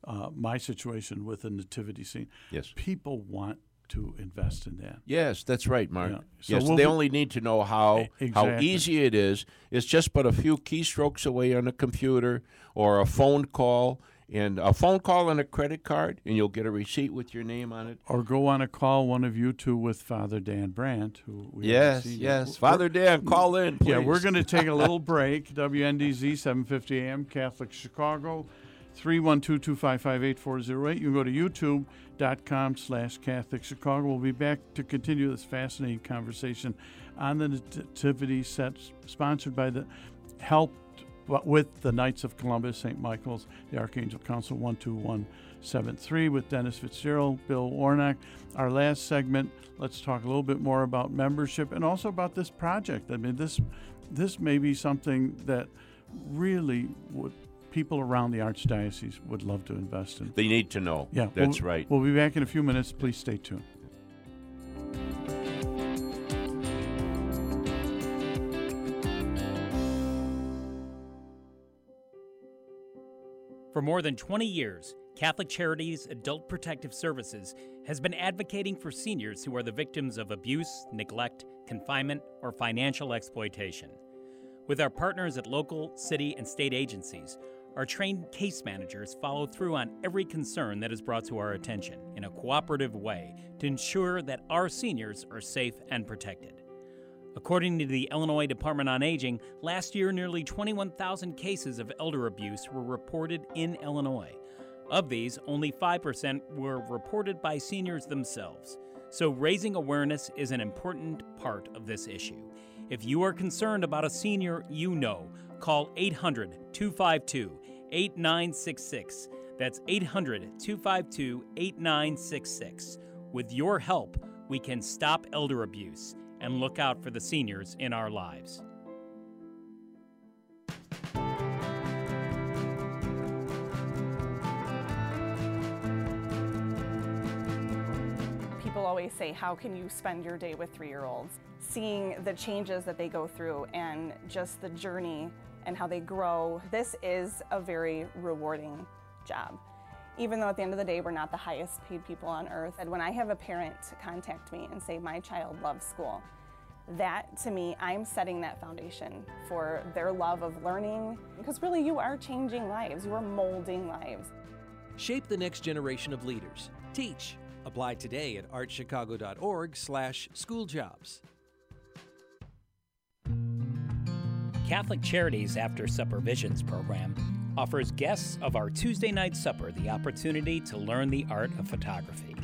uh, my situation with the nativity scene. Yes. People want to invest in that. Yes, that's right, Mark. Yeah. So yes, we'll they be- only need to know how E- how easy it is. It's just but a few keystrokes away on a computer or a phone call, and a phone call and a credit card, and you'll get a receipt with your name on it. Or go on a call, one of you two, with Father Dan Brandt, who we Yes, yes. We're- Father Dan, call in, Yeah, we're going to take a little break. WNDZ 750 AM, Catholic Chicago, 312-255-8408. You can go to youtube.com slash Catholic Chicago. We'll be back to continue this fascinating conversation on the nativity set sponsored by the Help with the Knights of Columbus, St. Michael's, the Archangel Council 12173 with Dennis Fitzgerald, Bill Warnock. Our last segment, let's talk a little bit more about membership and also about this project. I mean, this this may be something that really would people around the archdiocese would love to invest in. They need to know. Yeah, That's we'll- right. We'll be back in a few minutes. Please stay tuned. For more than 20 years, Catholic Charities Adult Protective Services has been advocating for seniors who are the victims of abuse, neglect, confinement, or financial exploitation. With our partners at local, city, and state agencies, our trained case managers follow through on every concern that is brought to our attention in a cooperative way to ensure that our seniors are safe and protected. According to the Illinois Department on Aging, last year nearly 21,000 cases of elder abuse were reported in Illinois. Of these, only 5% were reported by seniors themselves. So, raising awareness is an important part of this issue. If you are concerned about a senior you know, call 800 252 8966. That's 800 252 8966. With your help, we can stop elder abuse and look out for the seniors in our lives. People always say, How can you spend your day with three year olds? Seeing the changes that they go through and just the journey and how they grow, this is a very rewarding job. Even though at the end of the day, we're not the highest paid people on earth. And when I have a parent contact me and say, My child loves school, that to me, I'm setting that foundation for their love of learning. Because really, you are changing lives, you are molding lives. Shape the next generation of leaders. Teach. Apply today at archchicago.org/schooljobs. Catholic Charities After Supper Visions program offers guests of our Tuesday night supper the opportunity to learn the art of photography.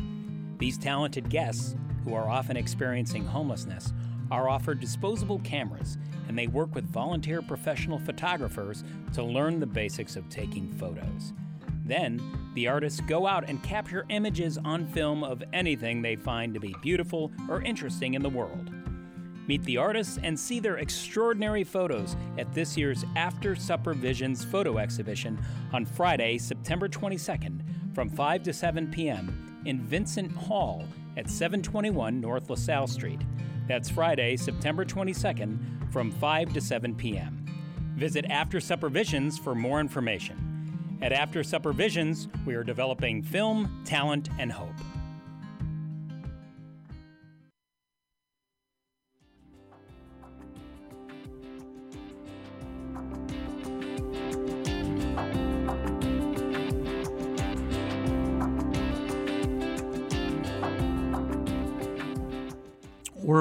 These talented guests, who are often experiencing homelessness, are offered disposable cameras and they work with volunteer professional photographers to learn the basics of taking photos. Then, the artists go out and capture images on film of anything they find to be beautiful or interesting in the world. Meet the artists and see their extraordinary photos at this year's After Supper Visions photo exhibition on Friday, September 22nd from 5 to 7 p.m. in Vincent Hall at 721 North LaSalle Street. That's Friday, September 22nd from 5 to 7 p.m. Visit After Supper Visions for more information. At After Supper Visions, we are developing film, talent, and hope.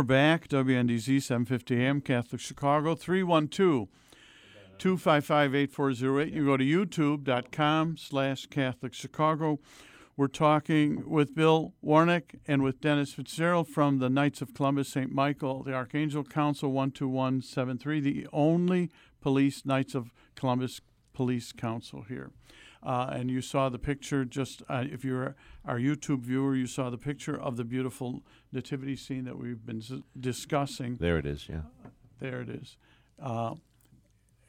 We're back. WNDZ 750 AM, Catholic Chicago, 312 255 8408. You go to youtube.com slash Catholic Chicago. We're talking with Bill Warnock and with Dennis Fitzgerald from the Knights of Columbus St. Michael, the Archangel Council 12173, the only police Knights of Columbus Police Council here. Uh, and you saw the picture just uh, if you're our YouTube viewer, you saw the picture of the beautiful nativity scene that we've been s- discussing. There it is, yeah. There it is. Uh,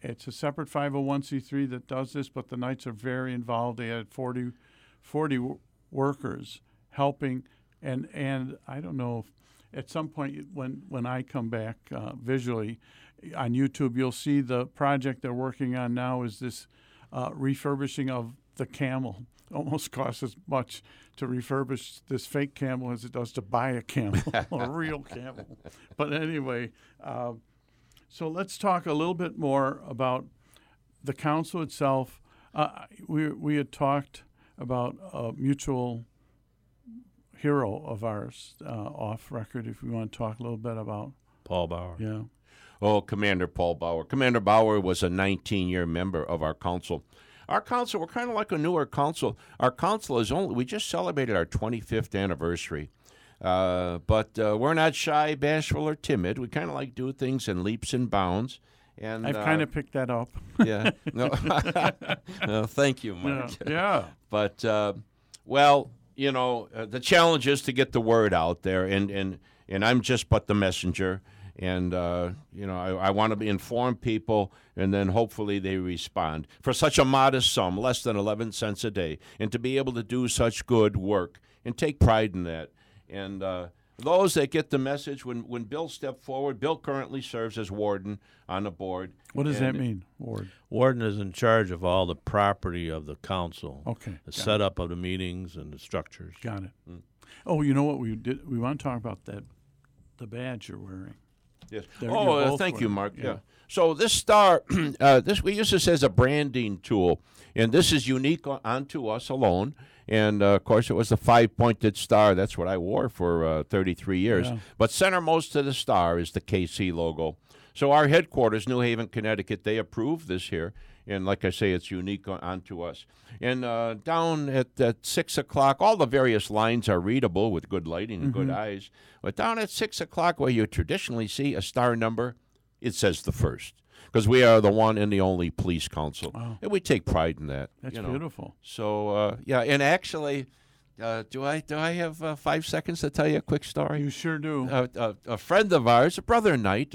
it's a separate 501c3 that does this, but the Knights are very involved. They had 40, 40 w- workers helping, and and I don't know if at some point when when I come back uh, visually on YouTube, you'll see the project they're working on now is this uh, refurbishing of the camel. Almost costs as much to refurbish this fake camel as it does to buy a camel, a real camel. But anyway. Uh, so let's talk a little bit more about the council itself. Uh, we we had talked about a mutual hero of ours uh, off record. If we want to talk a little bit about Paul Bauer. yeah. Oh, Commander Paul Bauer. Commander Bauer was a 19 year member of our council. Our council, we're kind of like a newer council. Our council is only, we just celebrated our 25th anniversary. Uh, but uh, we're not shy, bashful, or timid. We kind of like do things in leaps and bounds. And I've uh, kind of picked that up. yeah. No. no, thank you, Yeah. Mark. yeah. But uh, well, you know, uh, the challenge is to get the word out there, and and and I'm just but the messenger. And uh, you know, I, I want to inform people, and then hopefully they respond for such a modest sum, less than 11 cents a day, and to be able to do such good work and take pride in that. And uh, those that get the message, when when Bill stepped forward, Bill currently serves as warden on the board. What does that mean, Ward? Warden is in charge of all the property of the council. Okay, The got it. setup of the meetings and the structures. Got it. Mm. Oh, you know what we did? We want to talk about that, the badge you're wearing. Yes. They're- oh, uh, thank you, Mark. yeah. Yeah. So this star, uh, this we use this as a branding tool, and this is unique on, onto us alone. And uh, of course, it was the five-pointed star. That's what I wore for uh, 33 years. Yeah. But centermost to the star is the KC logo. So our headquarters, New Haven, Connecticut, they approved this here. And like I say, it's unique on, onto us. And uh, down at, at 6 o'clock, all the various lines are readable with good lighting and good Mhm. eyes. But down at 6 o'clock, where you traditionally see a star number, it says the first. Because we are the one and the only police council. Wow. And we take pride in that. That's you know. beautiful. So, uh, yeah, and actually, uh, do I do I have uh, five seconds to tell you a quick story? You sure do. Uh, a, a friend of ours, a brother knight,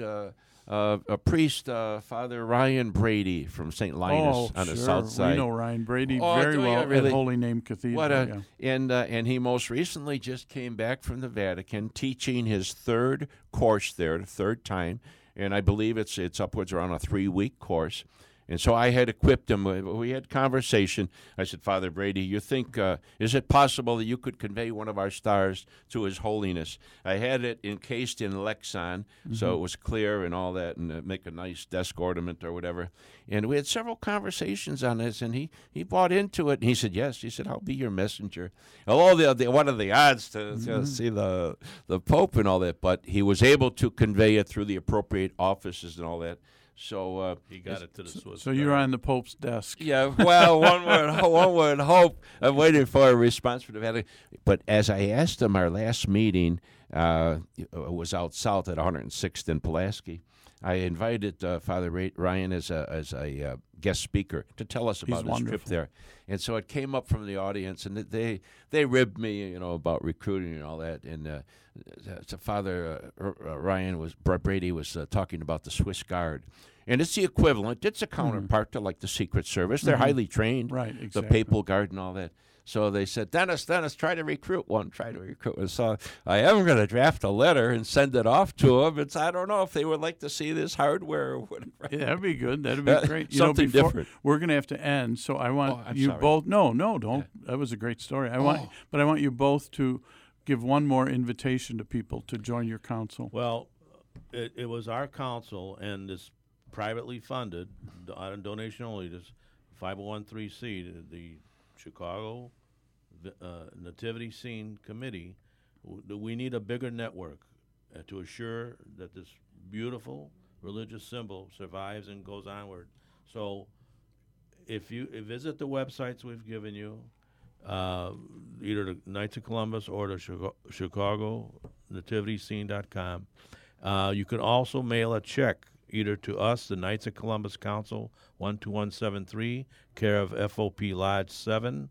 uh, a priest, uh, Father Ryan Brady from St. Linus oh, on sure. the south side. We know Ryan Brady Oh, very well really? at Holy Name Cathedral. What a yeah. and uh, and he most recently just came back from the Vatican, teaching his third course there, the third time, and I believe it's it's upwards around a three week course. And so I had equipped him. We- had conversation. I said, Father Brady, you think uh, is it possible that you could convey one of our stars to His Holiness? I had it encased in Lexan, so Mhm. it was clear and all that, and uh, make a nice desk ornament or whatever. And we had several conversations on this, and he he bought into it. And he said, "Yes." He said, "I'll be your messenger." Although the, the what are the odds to, to Mhm. see the the Pope and all that, but he was able to convey it through the appropriate offices and all that. So uh, He got it to the Swiss. So you're on the Pope's desk. yeah, well, one would one would hope. I'm waiting for a response from the Vatican. But as I asked him, our last meeting uh, was out south at 106th and Pulaski. I invited uh, Father Ryan as a as a uh, guest speaker to tell us He's about his trip there. And so it came up from the audience, and they they ribbed me, you know, about recruiting and all that. And uh, so Father uh, R- uh, Ryan was Brady was uh, talking about the Swiss Guard, and it's the equivalent. It's a counterpart to like the Secret Service. They're Mhm. highly trained, Right, The. Papal Guard and all that. So they said, Dennis, Dennis, try to recruit one. Try to recruit one. So I am going to draft a letter and send it off to them. It's I don't know if they would like to see this hardware or whatever. Yeah, that'd be good. That'd be Uh, great. You something know, before, different. We're going to have to end, so I want Oh, you sorry. both. No, no, don't. That was a great story. I want, Oh. but I want you both to give one more invitation to people to join your council. Well, it, it was our council and this privately funded, on donation only, this 501c, the, the Chicago uh, Nativity Scene Committee. We need a bigger network uh, to assure that this beautiful religious symbol survives and goes onward. So if you uh, visit the websites we've given you, uh, either the Knights of Columbus or the Chicago, Chicago nativityscene.com. Uh, you can also mail a check either to us, the Knights of Columbus Council, 12173, care of FOP Lodge 7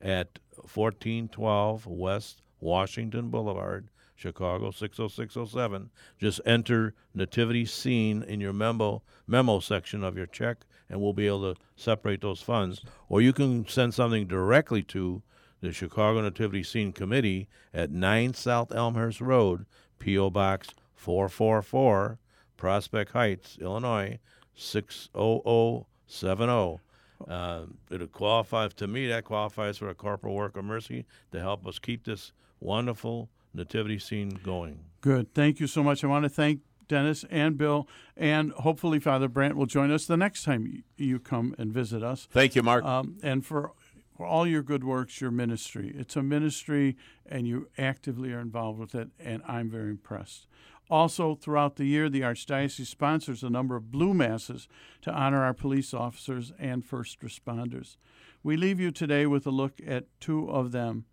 at 1412 West Washington Boulevard, Chicago 60607. Just enter Nativity Scene in your memo memo section of your check, and we'll be able to separate those funds. Or you can send something directly to the Chicago Nativity Scene Committee at 9 South Elmhurst Road, P.O. Box 444, Prospect Heights, Illinois 60070. Uh, it qualifies to me. That qualifies for a corporal work of mercy to help us keep this wonderful nativity scene going. Good. Thank you so much. I want to thank Dennis and Bill, and hopefully Father Brandt will join us the next time you come and visit us. Thank you, Mark. Um, and for, for all your good works, your ministry. It's a ministry, and you actively are involved with it, and I'm very impressed. Also, throughout the year, the Archdiocese sponsors a number of blue masses to honor our police officers and first responders. We leave you today with a look at two of them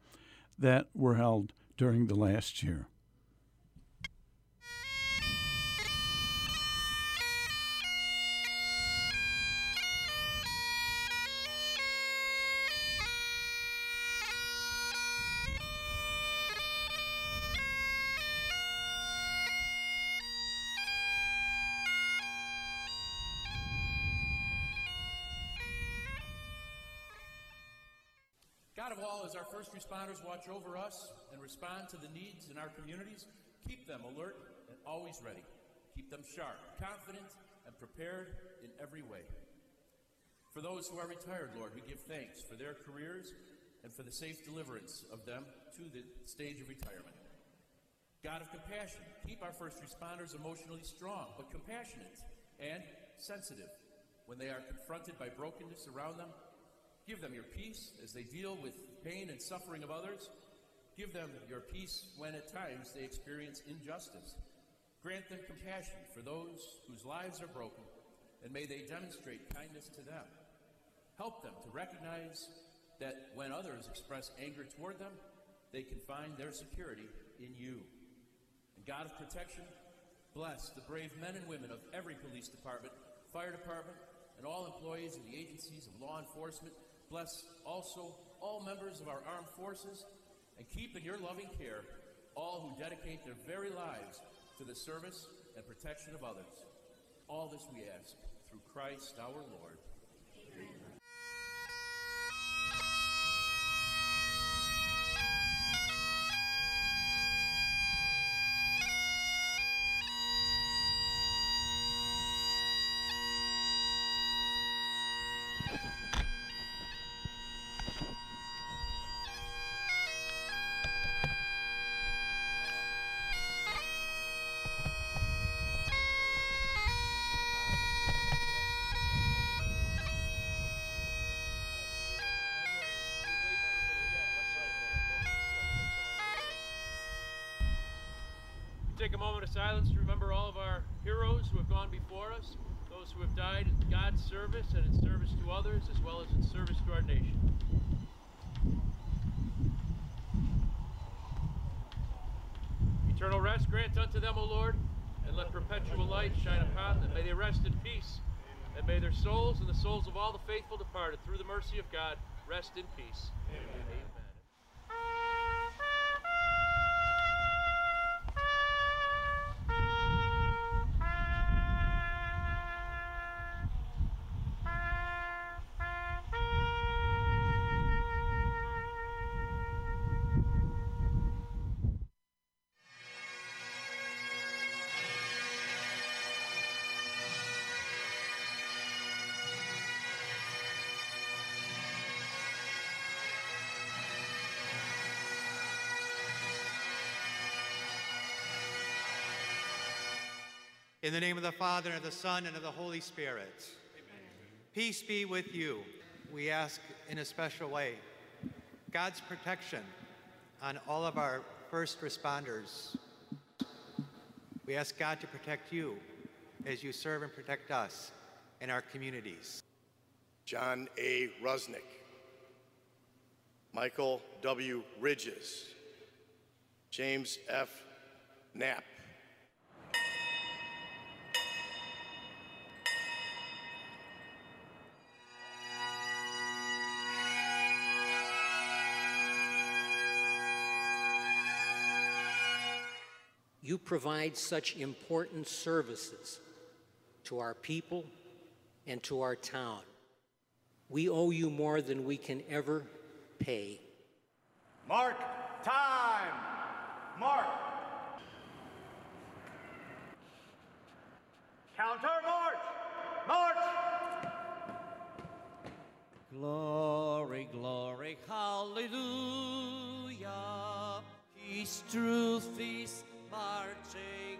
that were held during the last year. Our first responders watch over us and respond to the needs in our communities, keep them alert and always ready. Keep them sharp, confident, and prepared in every way. For those who are retired, Lord, we give thanks for their careers and for the safe deliverance of them to the stage of retirement. God of compassion, keep our first responders emotionally strong, but compassionate and sensitive when they are confronted by brokenness around them Give them your peace as they deal with pain and suffering of others. Give them your peace when at times they experience injustice. Grant them compassion for those whose lives are broken, and may they demonstrate kindness to them. Help them to recognize that when others express anger toward them, they can find their security in you. And God of protection, bless the brave men and women of every police department, fire department, and all employees of the agencies of law enforcement Bless also all members of our armed forces and keep in your loving care all who dedicate their very lives to the service and protection of others. All this we ask through Christ our Lord. Silence to remember all of our heroes who have gone before us, those who have died in God's service and in service to others, as well as in service to our nation. Eternal rest grant unto them, O Lord, and let perpetual light shine upon them. May they rest in peace, and may their souls and the souls of all the faithful departed, through the mercy of God, rest in peace. Amen. Amen. In the name of the Father, and of the Son, and of the Holy Spirit. Peace be with you. We ask in a special way God's protection on all of our first responders. We ask God to protect you as you serve and protect us and our communities. John A. Rusnick, Michael W. Ridges, James F. Knapp, You provide such important services to our people and to our town. We owe you more than we can ever pay. Mark time! Mark! Counter march! March! Glory, glory, hallelujah. Peace, truth, peace, marching.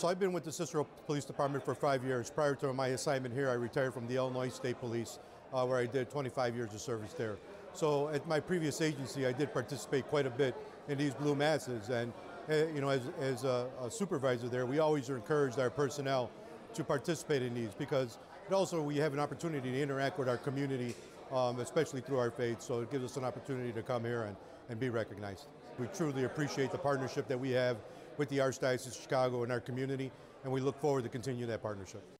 So I've been with the Cicero Police Department for five years. Prior to my assignment here, I retired from the Illinois State Police, uh, where I did 25 years of service there. So at my previous agency, I did participate quite a bit in these blue masses, and uh, you know, as, as a, a supervisor there, we always encouraged our personnel to participate in these because it also we have an opportunity to interact with our community, um, especially through our faith. So it gives us an opportunity to come here and, and be recognized. We truly appreciate the partnership that we have with the Archdiocese of Chicago and our community, and we look forward to continue that partnership.